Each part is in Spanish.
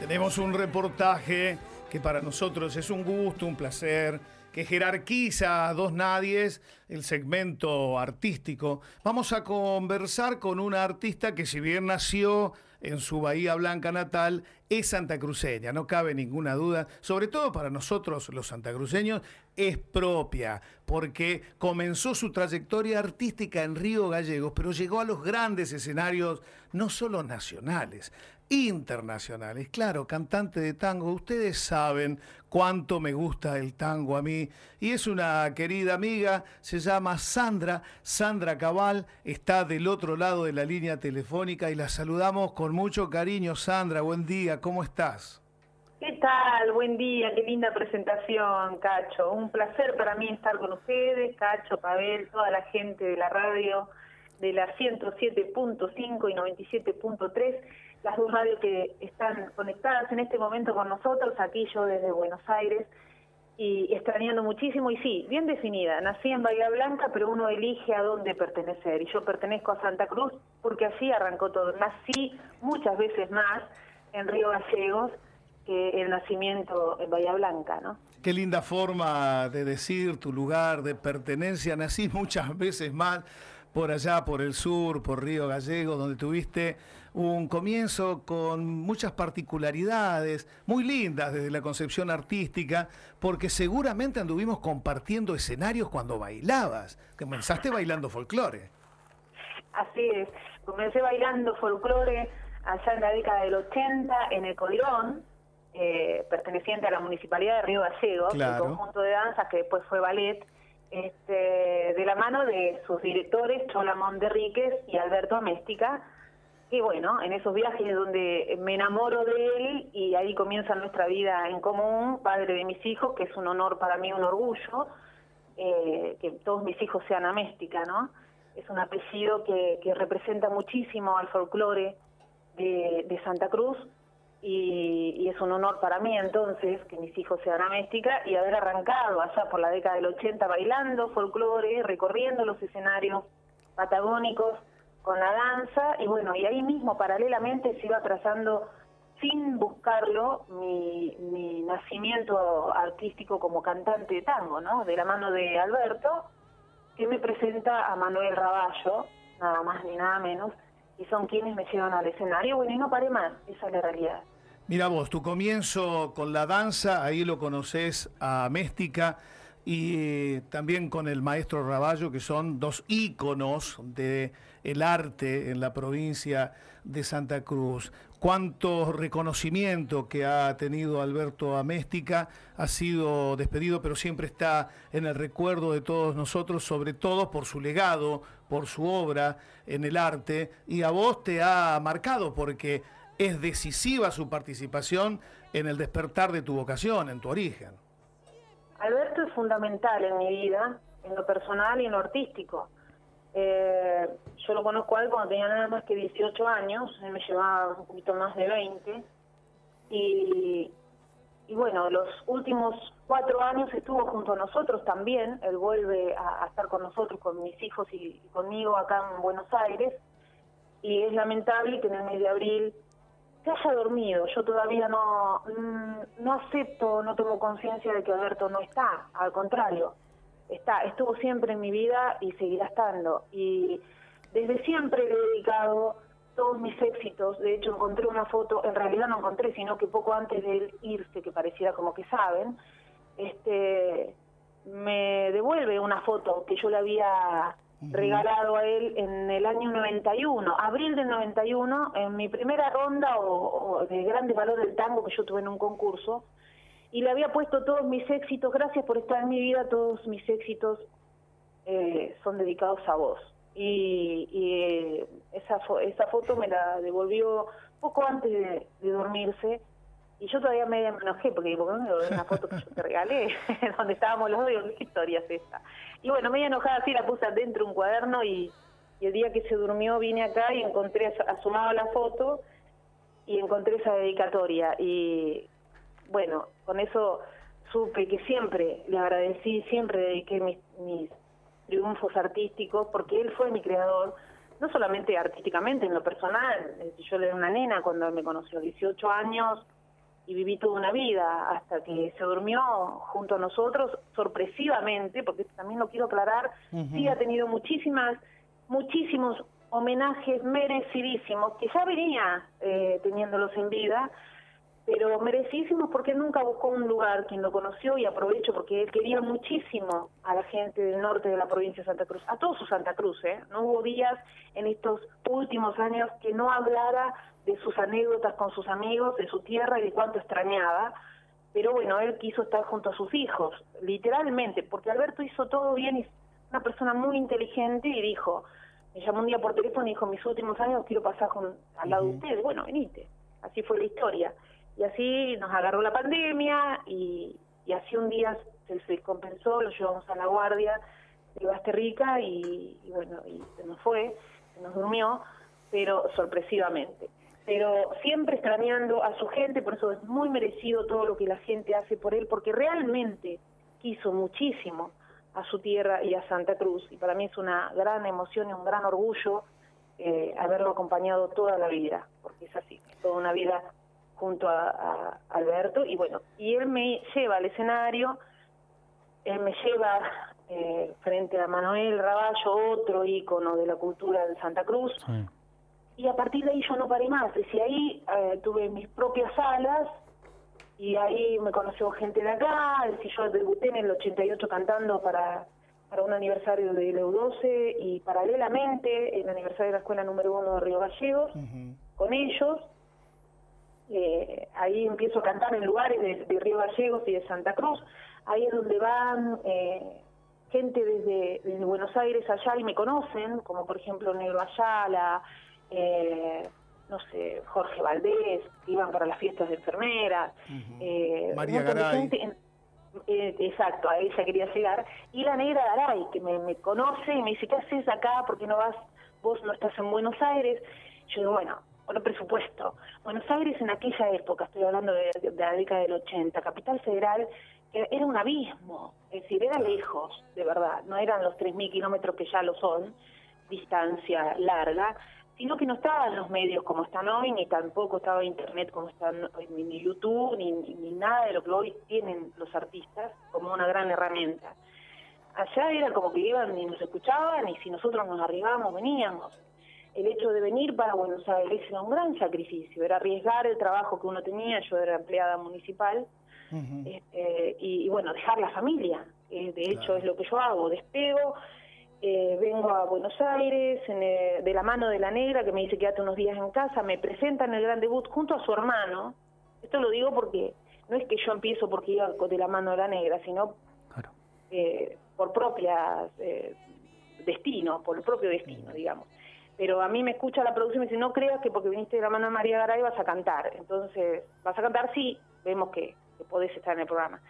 Tenemos un reportaje que para nosotros es un gusto, un placer, que jerarquiza a dos nadies el segmento artístico. Vamos a conversar con una artista que si bien nació en su Bahía Blanca natal, es santacruceña, no cabe ninguna duda, sobre todo para nosotros los santacruceños, es propia, porque comenzó su trayectoria artística en Río Gallegos, pero llegó a los grandes escenarios, no solo nacionales, internacionales. Claro, cantante de tango, ustedes saben cuánto me gusta el tango a mí. Y es una querida amiga, se llama Sandra, Sandra Cabal, está del otro lado de la línea telefónica y la saludamos con mucho cariño. Sandra, buen día, ¿cómo estás? ¿Qué tal? Buen día, qué linda presentación, Cacho. Un placer para mí estar con ustedes, Cacho, Pavel, toda la gente de la radio de la 107.5 y 97.3 las dos radios que están conectadas en este momento con nosotros, aquí yo desde Buenos Aires, y extrañando muchísimo, y sí, bien definida, nací en Bahía Blanca, pero uno elige a dónde pertenecer, y yo pertenezco a Santa Cruz porque así arrancó todo, nací muchas veces más en Río Gallegos que el nacimiento en Bahía Blanca, ¿no? Qué linda forma de decir tu lugar de pertenencia, nací muchas veces más por allá, por el sur, por Río Gallego, donde tuviste un comienzo con muchas particularidades, muy lindas desde la concepción artística, porque seguramente anduvimos compartiendo escenarios cuando bailabas. Comenzaste bailando folclore. Así es, comencé bailando folclore allá en la década del 80 en el Codirón, eh, perteneciente a la Municipalidad de Río Gallegos, un conjunto de danzas que después fue ballet este, de la mano de sus directores, Cholamón de Ríquez y Alberto Améstica, y bueno, en esos viajes donde me enamoro de él y ahí comienza nuestra vida en común, padre de mis hijos, que es un honor para mí, un orgullo, eh, que todos mis hijos sean Améstica, ¿no? Es un apellido que, representa muchísimo al folclore de Santa Cruz y, es un honor para mí entonces que mis hijos sean améstica y haber arrancado allá por la década del 80 bailando folclore, recorriendo los escenarios patagónicos con la danza y bueno, y ahí mismo paralelamente se iba trazando sin buscarlo mi, mi nacimiento artístico como cantante de tango, ¿no? De la mano de Alberto, que me presenta a Manuel Raballo, nada más ni nada menos, y son quienes me llevan al escenario. Bueno, y no paré más, esa es la realidad. Mira vos, tu comienzo con la danza, ahí lo conoces a Méstica y también con el maestro Raballo, que son dos íconos del el arte en la provincia de Santa Cruz. Cuánto reconocimiento que ha tenido Alberto Améstica, ha sido despedido, pero siempre está en el recuerdo de todos nosotros, sobre todo por su legado, por su obra en el arte, y a vos te ha marcado porque es decisiva su participación en el despertar de tu vocación, en tu origen. Alberto es fundamental en mi vida, en lo personal y en lo artístico. Eh, yo lo conozco a él cuando tenía nada más que 18 años, él me llevaba un poquito más de 20. Y, y bueno, los últimos cuatro años estuvo junto a nosotros también, él vuelve a, estar con nosotros, con mis hijos y, conmigo acá en Buenos Aires. Y es lamentable que en el mes de abril se haya dormido. Yo todavía no, mm, no acepto, no tengo conciencia de que Alberto no está, al contrario, está, estuvo siempre en mi vida y seguirá estando. Y desde siempre le he dedicado todos mis éxitos. De hecho, encontré una foto, en realidad no encontré, sino que poco antes de él irse, que pareciera como que saben, este me devuelve una foto que yo le había regalado a él en el año 91, abril del 91, en mi primera ronda o, de grande valor del tango que yo tuve en un concurso, y le había puesto todos mis éxitos, gracias por estar en mi vida, todos mis éxitos eh, son dedicados a vos. Y, y esa, esa foto me la devolvió poco antes de dormirse, y yo todavía me enojé porque digo, una foto que yo te regalé, donde estábamos los dos, digo, ¿qué historia es esta? Y bueno, media enojada así, la puse adentro un cuaderno y, el día que se durmió vine acá y encontré, asomado la foto y encontré esa dedicatoria. Y bueno, con eso supe que siempre le agradecí, siempre dediqué mis, mis triunfos artísticos porque él fue mi creador no solamente artísticamente, en lo personal, yo era una nena cuando me conoció, 18 años, y viví toda una vida hasta que se durmió junto a nosotros sorpresivamente, porque también lo quiero aclarar, sí ha tenido muchísimas, muchísimos homenajes merecidísimos, que ya venía eh, teniéndolos en vida, pero merecidísimos porque nunca buscó un lugar, quien lo conoció y aprovecho porque él quería muchísimo a la gente del norte de la provincia de Santa Cruz, a todos su Santa Cruz, ¿eh? No hubo días en estos últimos años que no hablara de sus anécdotas con sus amigos, de su tierra y de cuánto extrañaba. Pero bueno, él quiso estar junto a sus hijos, literalmente, porque Alberto hizo todo bien y es una persona muy inteligente y dijo, me llamó un día por teléfono y dijo, mis últimos años quiero pasar con, al lado de ustedes. Bueno, venite. Así fue la historia. Y así nos agarró la pandemia y, y así un día se, se compensó, lo llevamos a la guardia de Basterrica y, y bueno, y se nos fue, se nos durmió, pero sorpresivamente. Pero siempre extrañando a su gente, por eso es muy merecido todo lo que la gente hace por él, porque realmente quiso muchísimo a su tierra y a Santa Cruz, y para mí es una gran emoción y un gran orgullo eh, haberlo acompañado toda la vida, porque es así, toda una vida junto a, Alberto, y bueno, y él me lleva al escenario, él me lleva eh, frente a Manuel Raballo, otro ícono de la cultura de Santa Cruz, y a partir de ahí yo no paré más. Y ahí eh, tuve mis propias salas y ahí me conoció gente de acá. Si yo debuté en el 88 cantando para, para un aniversario de EU12 y paralelamente el aniversario de la escuela número uno de Río Gallegos con ellos. Eh, ahí empiezo a cantar en lugares de, Río Gallegos y de Santa Cruz. Ahí es donde van eh, gente desde, desde, Buenos Aires allá y me conocen, como por ejemplo Negro Ayala, eh, no sé, Jorge Valdés, iban para las fiestas de enfermeras, eh, María Garay. Eh, exacto, a ella quería llegar, y la negra Garay, que me, conoce y me dice, ¿qué haces acá? ¿Por qué no vas? Vos no estás en Buenos Aires. Yo digo, bueno, por presupuesto. Buenos Aires en aquella época, estoy hablando de, de la década del 80, Capital Federal, era un abismo, es decir, era lejos, de verdad, no eran los 3.000 kilómetros que ya lo son, distancia larga, sino que no estaban los medios como están hoy, ni tampoco estaba Internet como están hoy, ni YouTube, ni, ni, nada de lo que hoy tienen los artistas como una gran herramienta. Allá era como que iban y nos escuchaban y si nosotros nos arribábamos, veníamos. El hecho de venir para Buenos Aires era un gran sacrificio, era arriesgar el trabajo que uno tenía, yo era empleada municipal, este, y, bueno, dejar la familia. Eh, de hecho, es lo que yo hago, despego, eh, vengo a Buenos Aires de la mano de la negra que me dice quédate unos días en casa, me presenta en el gran debut junto a su hermano. Esto lo digo porque no es que yo empiezo porque iba de la mano de la negra, sino eh, por propia eh, destino, por el propio destino, digamos. Pero a mí me escucha la producción y me dice, no creas que porque viniste de la mano de María Garay vas a cantar. Entonces, ¿vas a cantar? Sí, vemos que, que podés estar en el programa.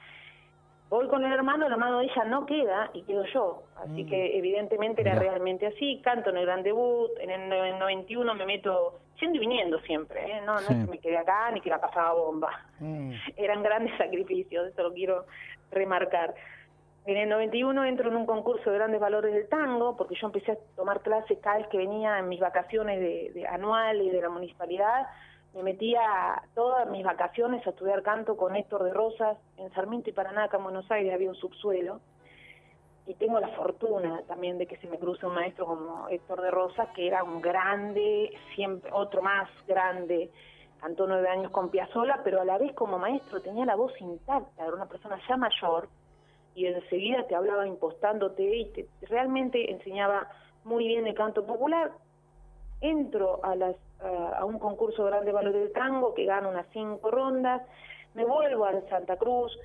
Voy con el hermano, el hermano de ella no queda y quedo yo. Así que mm. evidentemente era realmente así. Canto en el gran debut, en el 91 me meto, yendo y viniendo siempre. ¿eh? No, no es que me quedé acá ni que la pasaba bomba. Mm. Eran grandes sacrificios, eso lo quiero remarcar. En el 91 entro en un concurso de grandes valores del tango, porque yo empecé a tomar clases cada vez que venía en mis vacaciones de, de anuales de la municipalidad. Me metía todas mis vacaciones a estudiar canto con Héctor de Rosas en Sarmiento y Paraná, acá en Buenos Aires había un subsuelo. Y tengo la fortuna también de que se me cruce un maestro como Héctor de Rosas, que era un grande, siempre otro más grande, cantó nueve años con Piazzolla, pero a la vez como maestro tenía la voz intacta, era una persona ya mayor, y enseguida te hablaba impostándote y te, realmente enseñaba muy bien el canto popular. Entro a las a un concurso de grande valor del tango que gana unas cinco rondas, me vuelvo a Santa Cruz,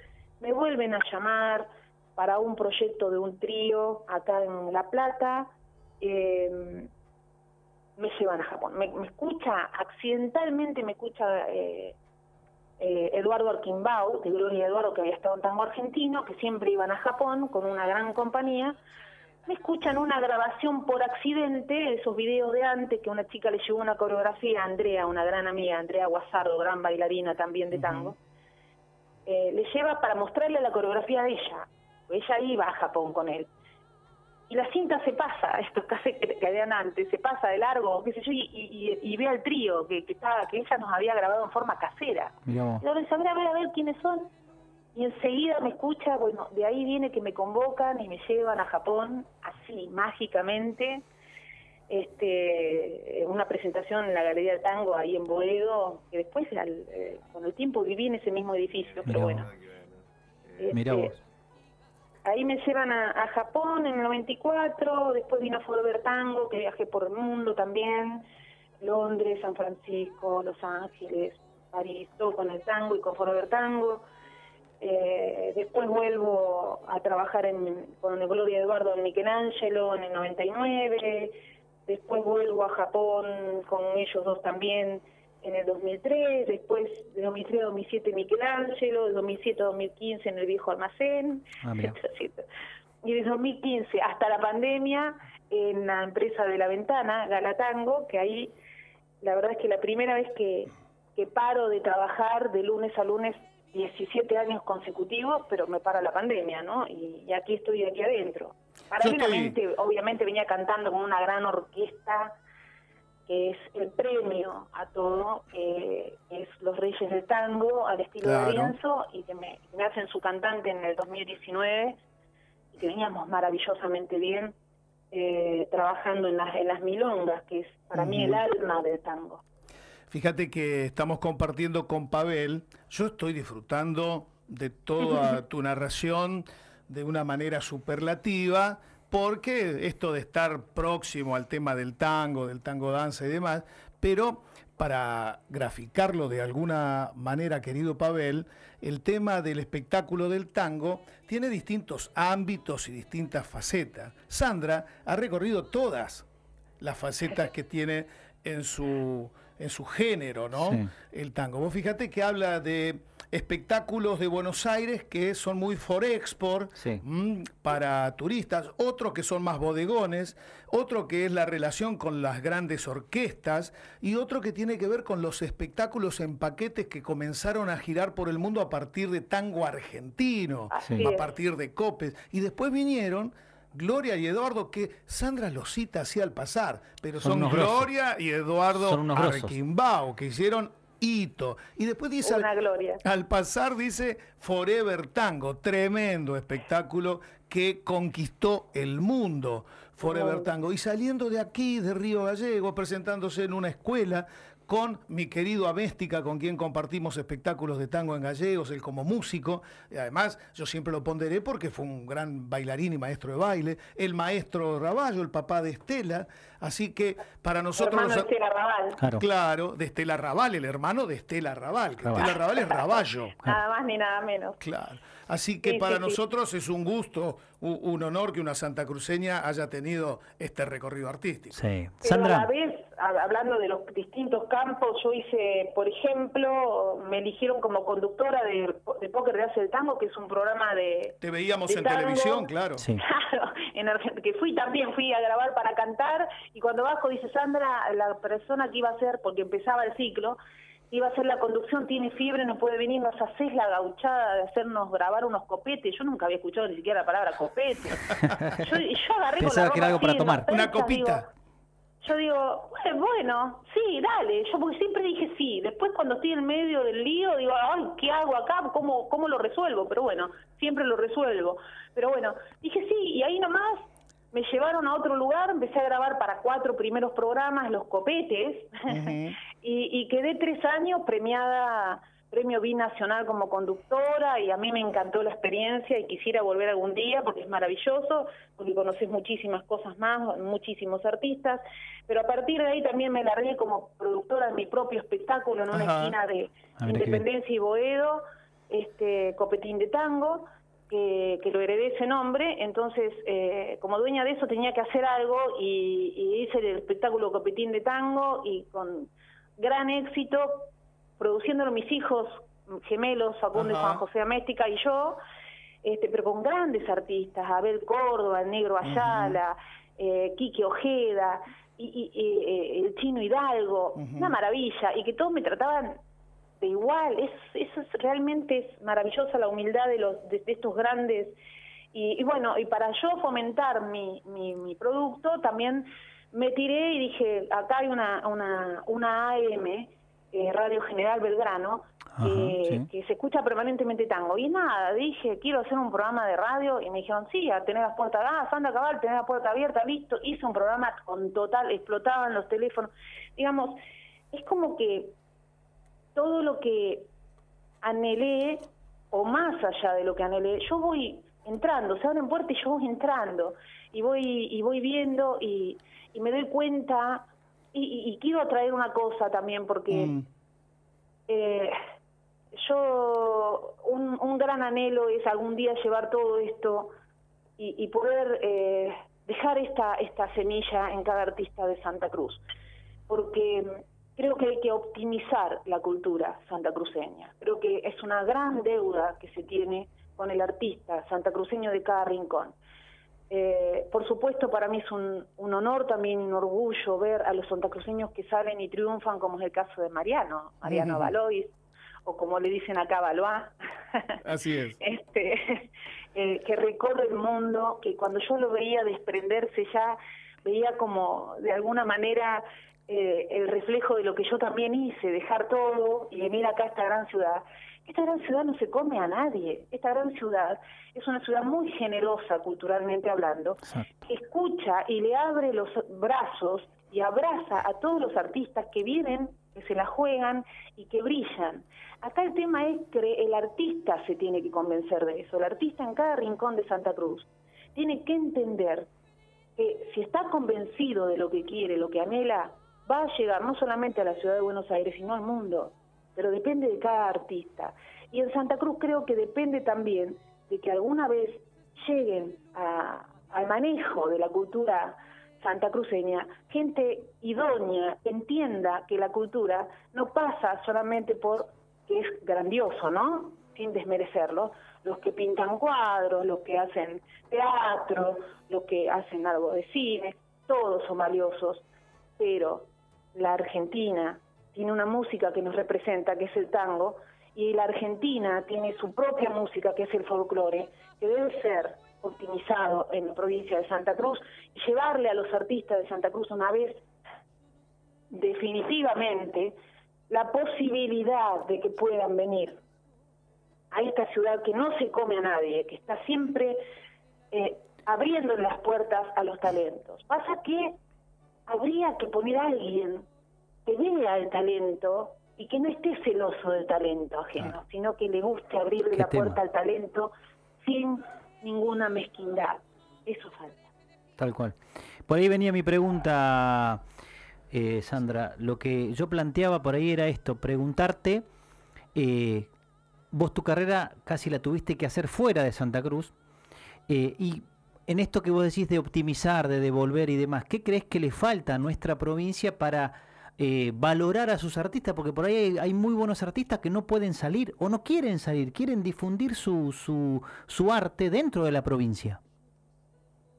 me vuelven a llamar para un proyecto de un trío acá en La Plata, eh, me llevan a Japón. Me, escucha, accidentalmente me escucha eh, eh, Eduardo Arquimbau, de Gloria Eduardo, que había estado en tango argentino, que siempre iban a Japón con una gran compañía, me escuchan una grabación por accidente, esos videos de antes, que una chica le llevó una coreografía a Andrea, una gran amiga, Andrea Guasardo, gran bailarina también de tango, eh, le lleva para mostrarle la coreografía de ella. Ella iba a Japón con él. Y la cinta se pasa, estos casi que quedan antes, se pasa de largo, qué sé yo, y, y, ve al trío que, que, estaba, que ella nos había grabado en forma casera. Y ahora a ver, a ver, a ver quiénes son. Y enseguida me escucha, bueno, de ahí viene que me convocan y me llevan a Japón, así, mágicamente. Este, una presentación en la Galería de Tango ahí en Boedo, que después eh, con el tiempo viví en ese mismo edificio, pero bueno. Mira este, vos Ahí me llevan a, Japón en el 94, después vino Forever Tango, que viajé por el mundo también, Londres, San Francisco, Los Ángeles, París, todo con el tango y con Forever Tango. Eh, después vuelvo a trabajar en, con Gloria Eduardo en Michelangelo en el 99. Después vuelvo a Japón con ellos dos también en el 2003, después de 2003 a 2007 Michelangelo, de 2007 a 2015 en el viejo almacén, ah, y de 2015 hasta la pandemia en la empresa de la ventana, Galatango, que ahí la verdad es que la primera vez que, que paro de trabajar de lunes a lunes 17 años consecutivos, pero me para la pandemia, ¿no? Y, aquí estoy aquí adentro. Paralelamente, obviamente venía cantando con una gran orquesta que es el premio a todo, que es Los Reyes del Tango, al estilo de Lienzo, y que me, hacen su cantante en el 2019, y que veníamos maravillosamente bien eh, trabajando en las, en las milongas, que es para mí el alma del tango. Fíjate que estamos compartiendo con Pavel, yo estoy disfrutando de toda tu narración de una manera superlativa, porque esto de estar próximo al tema del tango, del tango danza y demás, pero para graficarlo de alguna manera, querido Pavel, el tema del espectáculo del tango tiene distintos ámbitos y distintas facetas. Sandra ha recorrido todas las facetas que tiene en su, en su género, ¿no? El tango. Vos fíjate que habla de espectáculos de Buenos Aires que son muy for export mm, para turistas, otros que son más bodegones, otro que es la relación con las grandes orquestas y otro que tiene que ver con los espectáculos en paquetes que comenzaron a girar por el mundo a partir de tango argentino, a partir de copes. Y después vinieron Gloria y Eduardo, que Sandra los cita así al pasar, pero son, Gloria y Eduardo Arquimbao, que hicieron hito. Y después dice, Una al, gloria. al pasar dice Forever Tango, tremendo espectáculo que conquistó el mundo. Forever Tango. Y saliendo de aquí, de Río Gallego, presentándose en una escuela con mi querido Améstica, con quien compartimos espectáculos de tango en gallegos, él como músico, y además yo siempre lo ponderé porque fue un gran bailarín y maestro de baile, el maestro Raballo, el papá de Estela, así que para nosotros... Hermano de Estela Raval. Claro. de Estela Raval, el hermano de Estela Raval, que Estela Raval es Raballo. nada más ni nada menos. Claro. Así que para nosotros es un gusto, un honor que una santacruceña haya tenido este recorrido artístico. Sí. Sandra. a la vez, hablando de los distintos campos, yo hice, por ejemplo, me eligieron como conductora de, de Póker de Hace el Tango, que es un programa de. Te veíamos en televisión, claro. Sí. Claro, en Argentina, que fui también, fui a grabar para cantar, y cuando bajo dice Sandra, la persona que iba a ser, porque empezaba el ciclo, iba a hacer la conducción, tiene fiebre, no puede venir, nos haces la gauchada de hacernos grabar unos copetes. Yo nunca había escuchado ni siquiera la palabra copete. Yo, yo agarré con la que era algo para tomar. Una copita. yo digo, bueno, sí, dale. Yo porque siempre dije sí. Después cuando estoy en medio del lío, digo, ay, ¿qué hago acá? ¿Cómo, cómo lo resuelvo? Pero bueno, siempre lo resuelvo. Pero bueno, dije sí, y ahí nomás me llevaron a otro lugar, empecé a grabar para cuatro primeros programas, Los Copetes, y, quedé tres años premiada, premio binacional como conductora, y a mí me encantó la experiencia y quisiera volver algún día porque es maravilloso, porque conoces muchísimas cosas más, muchísimos artistas, pero a partir de ahí también me largué como productora de mi propio espectáculo en una esquina de ah, Independencia y Boedo, este Copetín de Tango, que, lo heredé ese nombre, entonces eh, como dueña de eso tenía que hacer algo y, hice el espectáculo Copetín de Tango y con gran éxito, produciéndolo mis hijos gemelos, Facundo y Juan José Améstica y yo, este, pero con grandes artistas, Abel Córdoba, el Negro Ayala, eh, Quique Ojeda, y, eh, el Chino Hidalgo, una maravilla, y que todos me trataban igual, es, eso es realmente es maravillosa la humildad de, los, de, estos grandes Y, bueno, y para yo fomentar mi, mi, producto, también me tiré y dije, acá hay una, una, una AM, eh, Radio General Belgrano, que se escucha permanentemente tango. Y nada, dije, quiero hacer un programa de radio, y me dijeron, sí, a tener las puertas, ah, anda cabal, tener la puerta abierta, listo. Hice un programa con total, explotaban los teléfonos. Digamos, es como que todo lo que anhelé, o más allá de lo que anhelé, yo voy entrando, se abren puertas y yo voy entrando, y voy, y voy viendo, y, y me doy cuenta, y, quiero traer una cosa también, porque mm. eh, yo, un, un, gran anhelo es algún día llevar todo esto y, y poder eh, dejar esta, esta semilla en cada artista de Santa Cruz, porque creo que hay que optimizar la cultura santacruceña. Creo que es una gran deuda que se tiene con el artista santacruceño de cada rincón. Eh, por supuesto, para mí es un, un, honor también un orgullo ver a los santacruceños que salen y triunfan, como es el caso de Mariano, Mariano Valois, o como le dicen acá, Valois. Así es. este, eh, que recorre el mundo, que cuando yo lo veía desprenderse ya, veía como de alguna manera eh, el reflejo de lo que yo también hice, dejar todo y venir acá a esta gran ciudad. Esta gran ciudad no se come a nadie. Esta gran ciudad es una ciudad muy generosa culturalmente hablando, que escucha y le abre los brazos y abraza a todos los artistas que vienen, que se la juegan y que brillan. Acá el tema es que el artista se tiene que convencer de eso. El artista en cada rincón de Santa Cruz tiene que entender que si está convencido de lo que quiere, lo que anhela, va a llegar no solamente a la ciudad de Buenos Aires, sino al mundo, pero depende de cada artista. Y en Santa Cruz creo que depende también de que alguna vez lleguen al manejo de la cultura santacruceña, gente idónea, entienda que la cultura no pasa solamente por que es grandioso, ¿no? Sin desmerecerlo, los que pintan cuadros, los que hacen teatro, los que hacen algo de cine, todos son valiosos, pero la Argentina tiene una música que nos representa, que es el tango, y la Argentina tiene su propia música, que es el folclore, que debe ser optimizado en la provincia de Santa Cruz y llevarle a los artistas de Santa Cruz una vez definitivamente la posibilidad de que puedan venir a esta ciudad que no se come a nadie, que está siempre eh, abriendo las puertas a los talentos. Pasa que habría que poner a alguien que vea el talento y que no esté celoso del talento ajeno, sino que le guste abrirle la puerta al talento sin ninguna mezquindad. Eso falta. Tal cual. Por ahí venía mi pregunta, eh, Sandra. Lo que yo planteaba por ahí era esto, preguntarte, eh, vos tu carrera casi la tuviste que hacer fuera de Santa Cruz, eh, y en esto que vos decís de optimizar, de devolver y demás, ¿qué crees que le falta a nuestra provincia para eh, valorar a sus artistas? Porque por ahí hay, muy buenos artistas que no pueden salir o no quieren salir, quieren difundir su, su, su arte dentro de la provincia.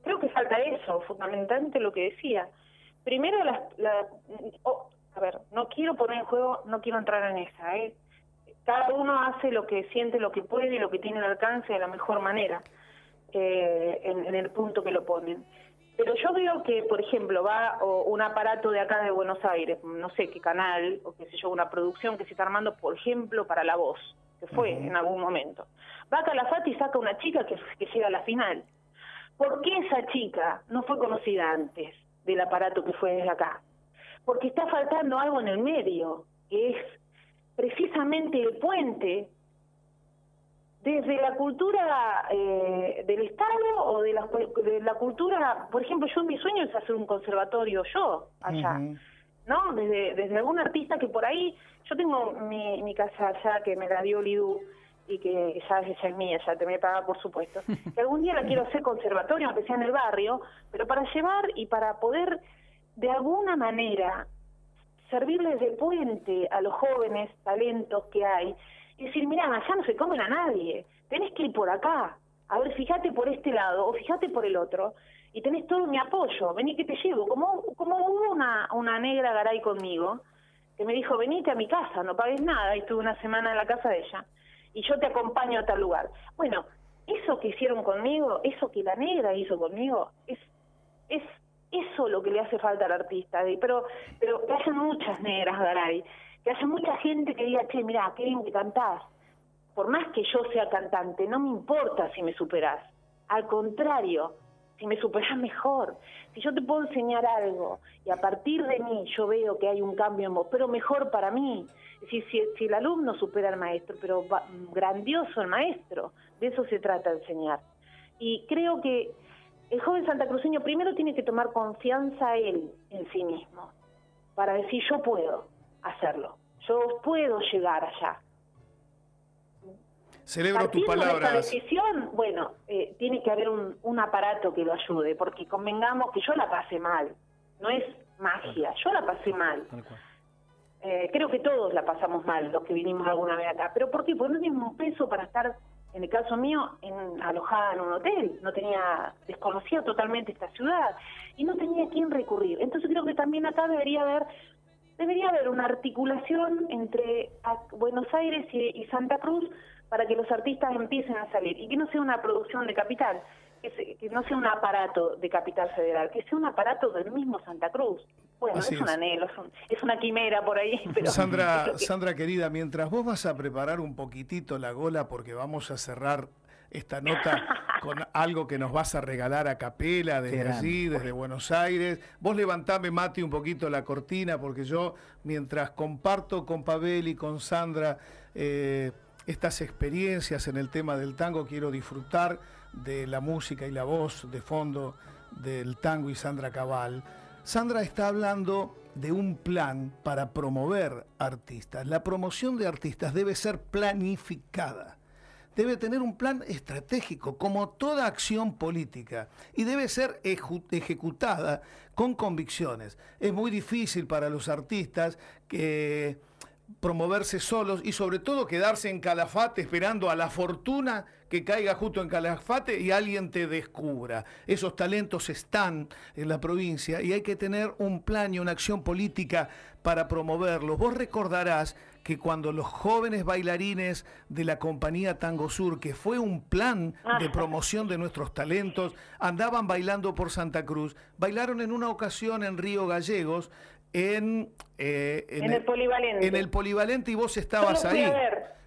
Creo que falta eso, fundamentalmente lo que decía. Primero, la, oh, a ver, no quiero poner en juego, no quiero entrar en esa. ¿eh? Cada uno hace lo que siente, lo que puede y lo que tiene al alcance de la mejor manera. Eh, en, el punto que lo ponen. Pero yo veo que, por ejemplo, va un aparato de acá de Buenos Aires, no sé qué canal, o qué sé yo, una producción que se está armando, por ejemplo, para La Voz, que fue en algún momento. Va a Calafate y saca una chica que, que llega a la final. ¿Por qué esa chica no fue conocida antes del aparato que fue desde acá? Porque está faltando algo en el medio, que es precisamente el puente desde la cultura eh, del Estado o de la, de la cultura, por ejemplo, yo mi sueño es hacer un conservatorio yo allá, ¿no? Desde, desde algún artista que por ahí, yo tengo mi, mi casa allá que me la dio Lidú y que ya, es mía, ya te me paga por supuesto, que algún día la quiero hacer conservatorio, aunque sea en el barrio, pero para llevar y para poder de alguna manera servirles de puente a los jóvenes talentos que hay decir, mira, allá no se comen a nadie, tenés que ir por acá, a ver, fíjate por este lado o fíjate por el otro, y tenés todo mi apoyo, vení que te llevo, como, como hubo una, una negra garay conmigo, que me dijo, venite a mi casa, no pagues nada, y estuve una semana en la casa de ella, y yo te acompaño a tal lugar. Bueno, eso que hicieron conmigo, eso que la negra hizo conmigo, es, es eso lo que le hace falta al artista. Pero, pero que haya muchas negras, Garay, que haya mucha gente que diga, che, mira, qué bien que cantás. Por más que yo sea cantante, no me importa si me superás. Al contrario, si me superás mejor, si yo te puedo enseñar algo y a partir de mí yo veo que hay un cambio en vos, pero mejor para mí. Si, si, si el alumno supera al maestro, pero grandioso el maestro, de eso se trata enseñar. Y creo que el joven santacruceño primero tiene que tomar confianza él en sí mismo, para decir yo puedo hacerlo, yo puedo llegar allá. Celebro tu palabra. decisión, bueno, eh, tiene que haber un, aparato que lo ayude, porque convengamos que yo la pasé mal, no es magia, yo la pasé mal. Eh, creo que todos la pasamos mal, los que vinimos alguna vez acá. ¿Pero por qué? Porque no tenemos un peso para estar, en el caso mío, en, alojada en un hotel. No tenía, desconocía totalmente esta ciudad y no tenía a quién recurrir. Entonces creo que también acá debería haber debería haber una articulación entre Buenos Aires y Santa Cruz para que los artistas empiecen a salir y que no sea una producción de capital, que, no sea un aparato de capital federal, que sea un aparato del mismo Santa Cruz. Bueno, es un anhelo, es, una quimera por ahí. Pero Sandra, Sandra querida, mientras vos vas a preparar un poquitito la gola porque vamos a cerrar esta nota con algo que nos vas a regalar a capela desde allí, desde Buenos Aires. Vos levantame, Mati, un poquito la cortina, porque yo, mientras comparto con Pavel y con Sandra eh, estas experiencias en el tema del tango, quiero disfrutar de la música y la voz de fondo del tango y Sandra Cabal. Sandra está hablando de un plan para promover artistas. La promoción de artistas debe ser planificada. Debe tener un plan estratégico, como toda acción política, y debe ser ejecutada con convicciones. Es muy difícil para los artistas que promoverse solos y sobre todo quedarse en Calafate esperando a la fortuna que caiga justo en Calafate y alguien te descubra. Esos talentos están en la provincia y hay que tener un plan y una acción política para promoverlos. Vos recordarás que cuando los jóvenes bailarines de la compañía Tango Sur, que fue un plan de promoción de nuestros talentos, andaban bailando por Santa Cruz, bailaron en una ocasión en Río Gallegos en, eh, en, el, polivalente. En el polivalente y vos estabas ahí.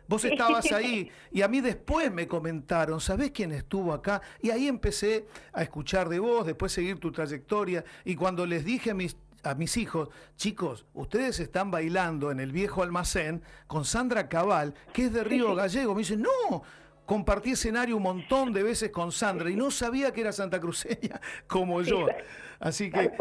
Vos estabas ahí y a mí después me comentaron, ¿sabés quién estuvo acá? Y ahí empecé a escuchar de vos, después seguir tu trayectoria y cuando les dije a mis a mis hijos, chicos, ustedes están bailando en el viejo almacén con Sandra Cabal, que es de Río Gallego. Me dicen, no, compartí escenario un montón de veces con Sandra y no sabía que era Santa Cruceña como yo. Así que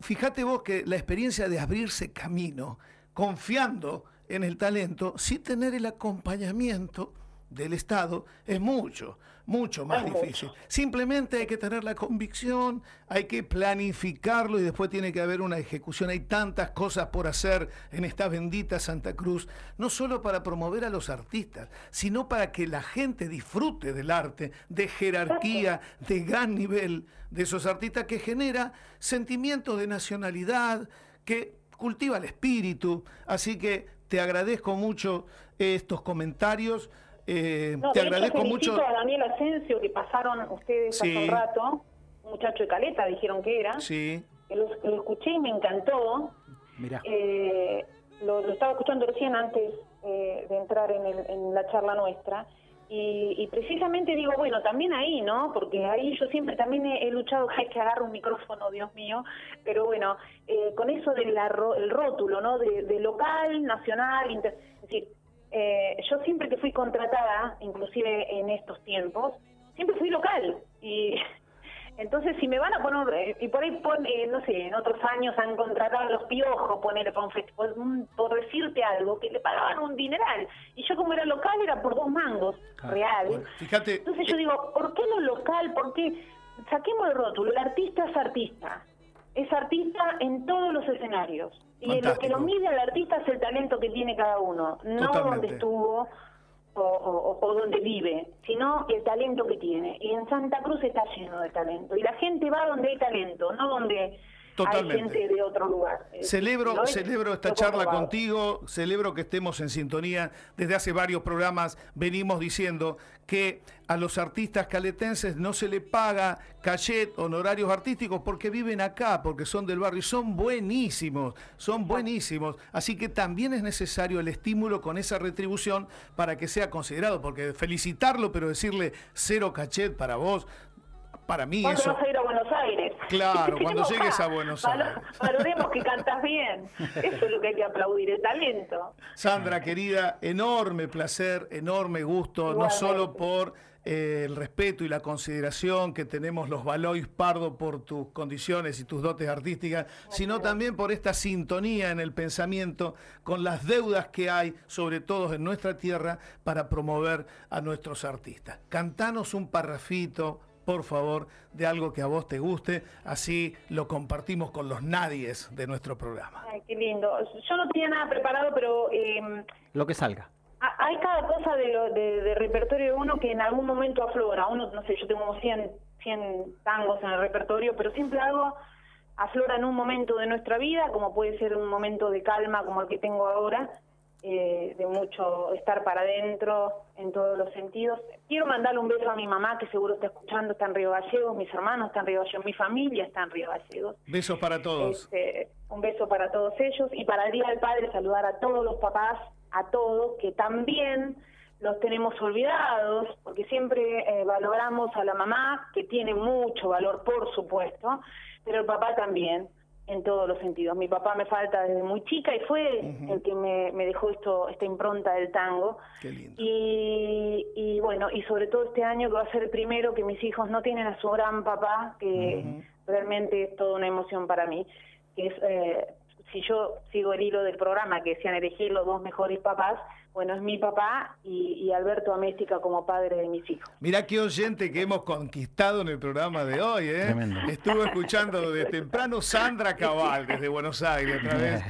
fíjate vos que la experiencia de abrirse camino, confiando en el talento, sin tener el acompañamiento del Estado, es mucho, mucho más difícil. Simplemente hay que tener la convicción, hay que planificarlo y después tiene que haber una ejecución. Hay tantas cosas por hacer en esta bendita Santa Cruz, no solo para promover a los artistas, sino para que la gente disfrute del arte, de jerarquía, de gran nivel de esos artistas que genera sentimientos de nacionalidad, que cultiva el espíritu. Así que te agradezco mucho estos comentarios. Eh, te agradezco mucho. a Daniel Asensio que pasaron ustedes hace un rato, un muchacho de Caleta, dijeron que era. Sí. Lo, escuché y me encantó. Mira. Eh, lo, estaba escuchando recién antes eh, de entrar en, en la charla nuestra. Y, precisamente digo, bueno, también ahí, ¿no? Porque ahí yo siempre también he, luchado, hay que agarrar un micrófono, Dios mío, pero bueno, eh, con eso del el rótulo, ¿no? De, local, nacional, es decir, eh, yo siempre que fui contratada, inclusive en estos tiempos, siempre fui local y entonces, si me van a poner, eh, y por ahí, eh, no sé, en otros años han contratado a los piojos, ponerle por, por decirte algo, que le pagaban un dineral. Y yo, como era local, era por dos mangos, real. fíjate. Entonces, yo digo, ¿por qué lo local? ¿Por qué? Saquemos el rótulo, el artista es artista. Es artista en todos los escenarios. Y lo que lo mide al artista es el talento que tiene cada uno, no donde estuvo o, o, donde vive, sino el talento que tiene. Y en Santa Cruz está lleno de talento. Y la gente va donde hay talento, no donde Totalmente. hay gente de otro lugar. Celebro, ¿no es? celebro esta charla contigo, celebro que estemos en sintonía. Desde hace varios programas venimos diciendo que a los artistas caletenses no se le paga cachet, honorarios artísticos porque viven acá, porque son del barrio y son buenísimos, son buenísimos. Así que también es necesario el estímulo con esa retribución para que sea considerado, porque felicitarlo, pero decirle cero cachet para vos, para mí ¿Cuándo eso... vas a ir a Buenos Aires? Claro, cuando llegues a Buenos Aires. Valoremos que cantas bien. Eso es lo que hay que aplaudir, el talento. Sandra, querida, enorme placer, enorme gusto, no solo por eh, el respeto y la consideración que tenemos los Valois Pardo por tus condiciones y tus dotes artísticas, sino también por esta sintonía en el pensamiento con las deudas que hay, sobre todo en nuestra tierra, para promover a nuestros artistas. Cantanos un parrafito, por favor, de algo que a vos te guste, así lo compartimos con los nadies de nuestro programa. Ay, qué lindo. Yo no tenía nada preparado, pero eh, Lo que salga. ha- hay cada cosa de, lo, de, de repertorio de uno que en algún momento aflora. Uno, no sé, yo tengo como 100, 100 tangos en el repertorio, pero siempre algo aflora en un momento de nuestra vida, como puede ser un momento de calma como el que tengo ahora, eh, de mucho estar para adentro en todos los sentidos. Quiero mandarle un beso a mi mamá, que seguro está escuchando, está en Río Gallegos, mis hermanos están en Río Gallegos, mi familia está en Río Gallegos. Besos para todos. Este, un beso para todos ellos y para el Día del Padre saludar a todos los papás, a todos, que también los tenemos olvidados, porque siempre eh, valoramos a la mamá, que tiene mucho valor, por supuesto, pero el papá también, en todos los sentidos. Mi papá me falta desde muy chica y fue el que me, me dejó esto esta impronta del tango. Qué lindo. Y, y bueno, y sobre todo este año que va a ser el primero que mis hijos no tienen a su gran papá, que realmente es toda una emoción para mí. Que es, eh, si yo sigo el hilo del programa, que decían elegir los dos mejores papás, bueno, es mi papá y, y Alberto Améstica como padre de mis hijos. Mirá qué oyente que hemos conquistado en el programa de hoy, ¿eh? Tremendo. Estuve escuchando desde temprano Sandra Cabal desde Buenos Aires a través,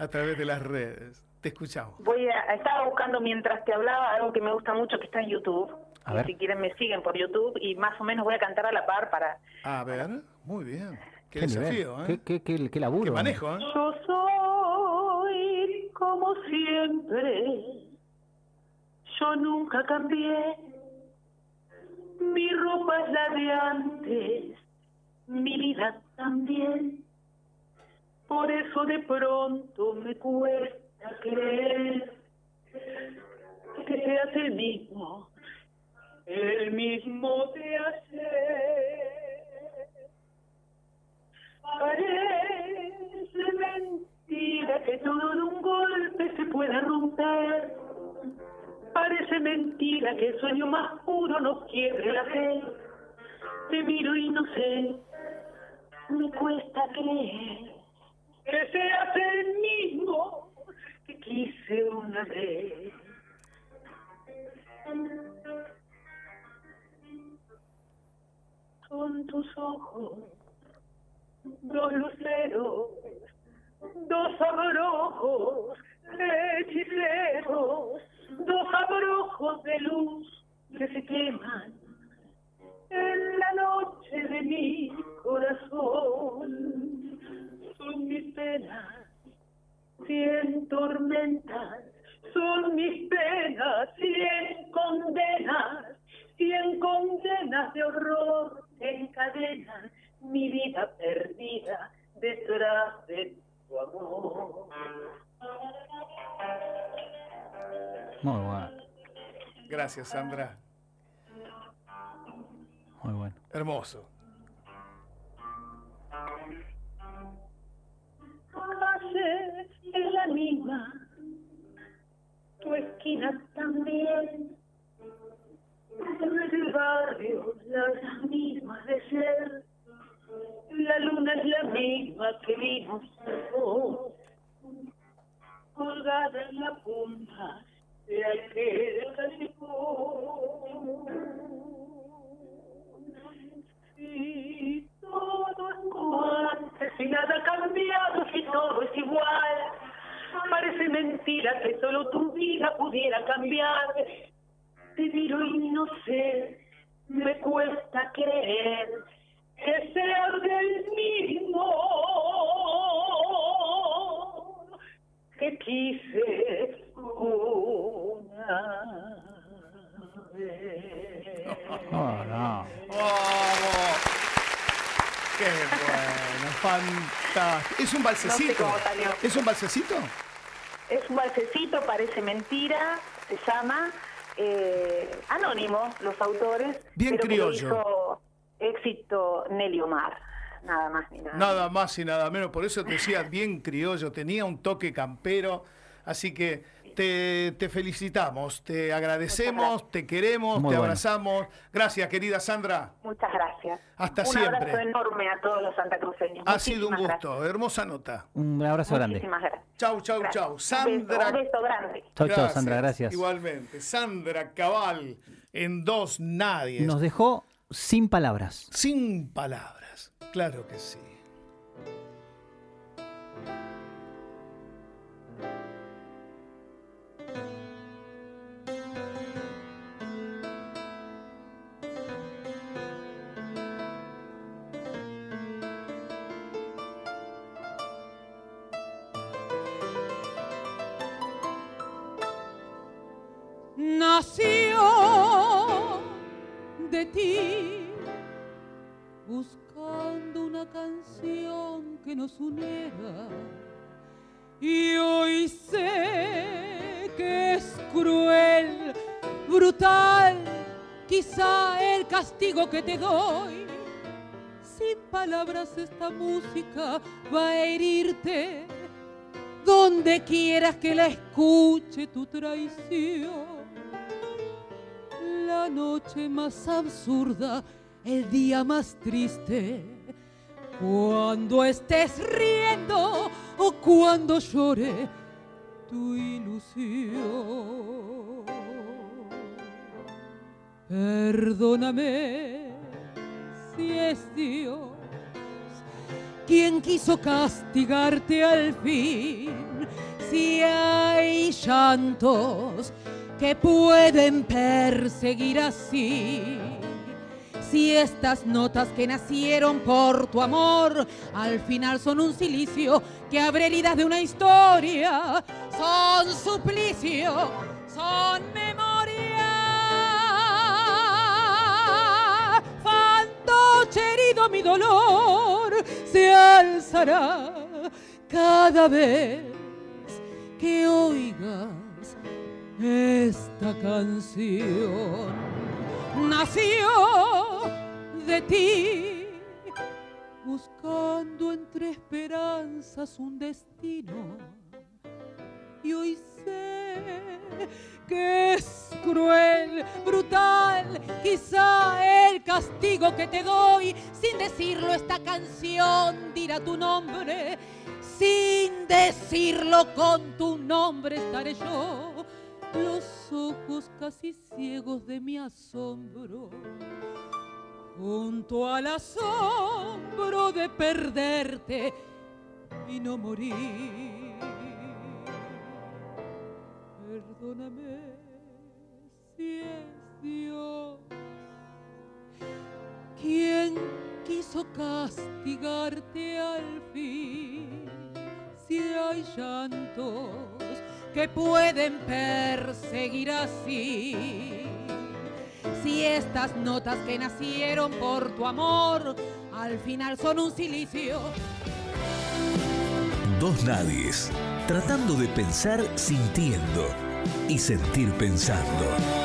a través de las redes. Te escuchamos. Voy a, estaba buscando mientras te hablaba algo que me gusta mucho que está en YouTube. A Y ver. Si quieren me siguen por YouTube y más o menos voy a cantar a la par para... A ver, muy bien. Qué, Qué nivel, desafío, ¿eh? Qué, qué, qué- qué laburo. Qué manejo, ¿eh? Yo soy como siempre, yo nunca cambié, mi ropa es la de antes, mi vida también, por eso de pronto me cuesta creer que seas el mismo, el mismo de ayer. Parece mentira que el sueño más puro nos quiebre la fe. Te miro y no sé, me cuesta creer que seas el mismo que quise una vez. Son tus ojos dos luceros, dos abrojos hechiceros, dos abrojos de luz que se queman en la noche de mi corazón. Son mis penas, cien tormentas, son mis penas, cien condenas, cien condenas de horror encadenan mi vida perdida detrás de Gracias, Sandra. muy bueno. Hermoso. Es la misma, tu esquina también. El barrio, las mismas de ser. La luna es la misma que vimos colgada en la punta. Y todo es y nada ha cambiado, si todo es igual. Parece mentira que solo tu vida pudiera cambiar. Te miro y no sé, me cuesta creer que seas el mismo que quise una vez. Oh, no. ¡Qué bueno! ¡Fantástico! ¿Es un No balsecito? sé cómo salió. ¿Es un balsecito? Es un balsecito, parece mentira, se llama eh, Anónimo, los autores. Bien pero que lo criollo. hizo éxito Nelly Omar, nada más ni nada. Nada más y nada menos. Por eso te decía bien criollo, tenía un toque campero. Así que te, te felicitamos, te agradecemos, te queremos, Muy te bueno. abrazamos. Gracias, querida Sandra. Muchas gracias. Hasta un siempre. abrazo enorme a todos los santacruceños. Ha sido un Muchísimas gusto, hermosa nota. Un abrazo gracias. grande. Muchísimas gracias. Chau, chau, Gracias. chau. Un Sandra. beso, un beso grande. Chau, chau, Sandra, gracias. Igualmente. Sandra Cabal en Dos Nadies. Nos dejó sin palabras. Sin palabras. Claro que sí. nació de ti, Y hoy sé que es cruel, brutal, quizá el castigo que te doy. Sin palabras esta música va a herirte donde quieras que la escuche tu traición. La noche más absurda, el día más triste, cuando estés riendo o cuando llore tu ilusión. Perdóname si es Dios quien quiso castigarte al fin. Si hay llantos que pueden perseguir así. Si estas notas que nacieron por tu amor al final son un silicio que abre heridas de una historia, son suplicio, son memoria. Fantoche herido mi dolor se alzará cada vez que oigas esta canción. Nació de ti, buscando entre esperanzas un destino. Y hoy sé que es cruel, brutal, quizá el castigo que te doy. Sin decirlo, esta canción dirá tu nombre. Sin decirlo, con tu nombre estaré yo. Los ojos casi ciegos de mi asombro. Junto al asombro de perderte y no morir. Perdóname si es Dios quien quiso castigarte al fin. Si hay llantos que pueden perseguir así. Si estas notas que nacieron por tu amor al final son un silicio. Dos nadies, tratando de pensar sintiendo y sentir pensando.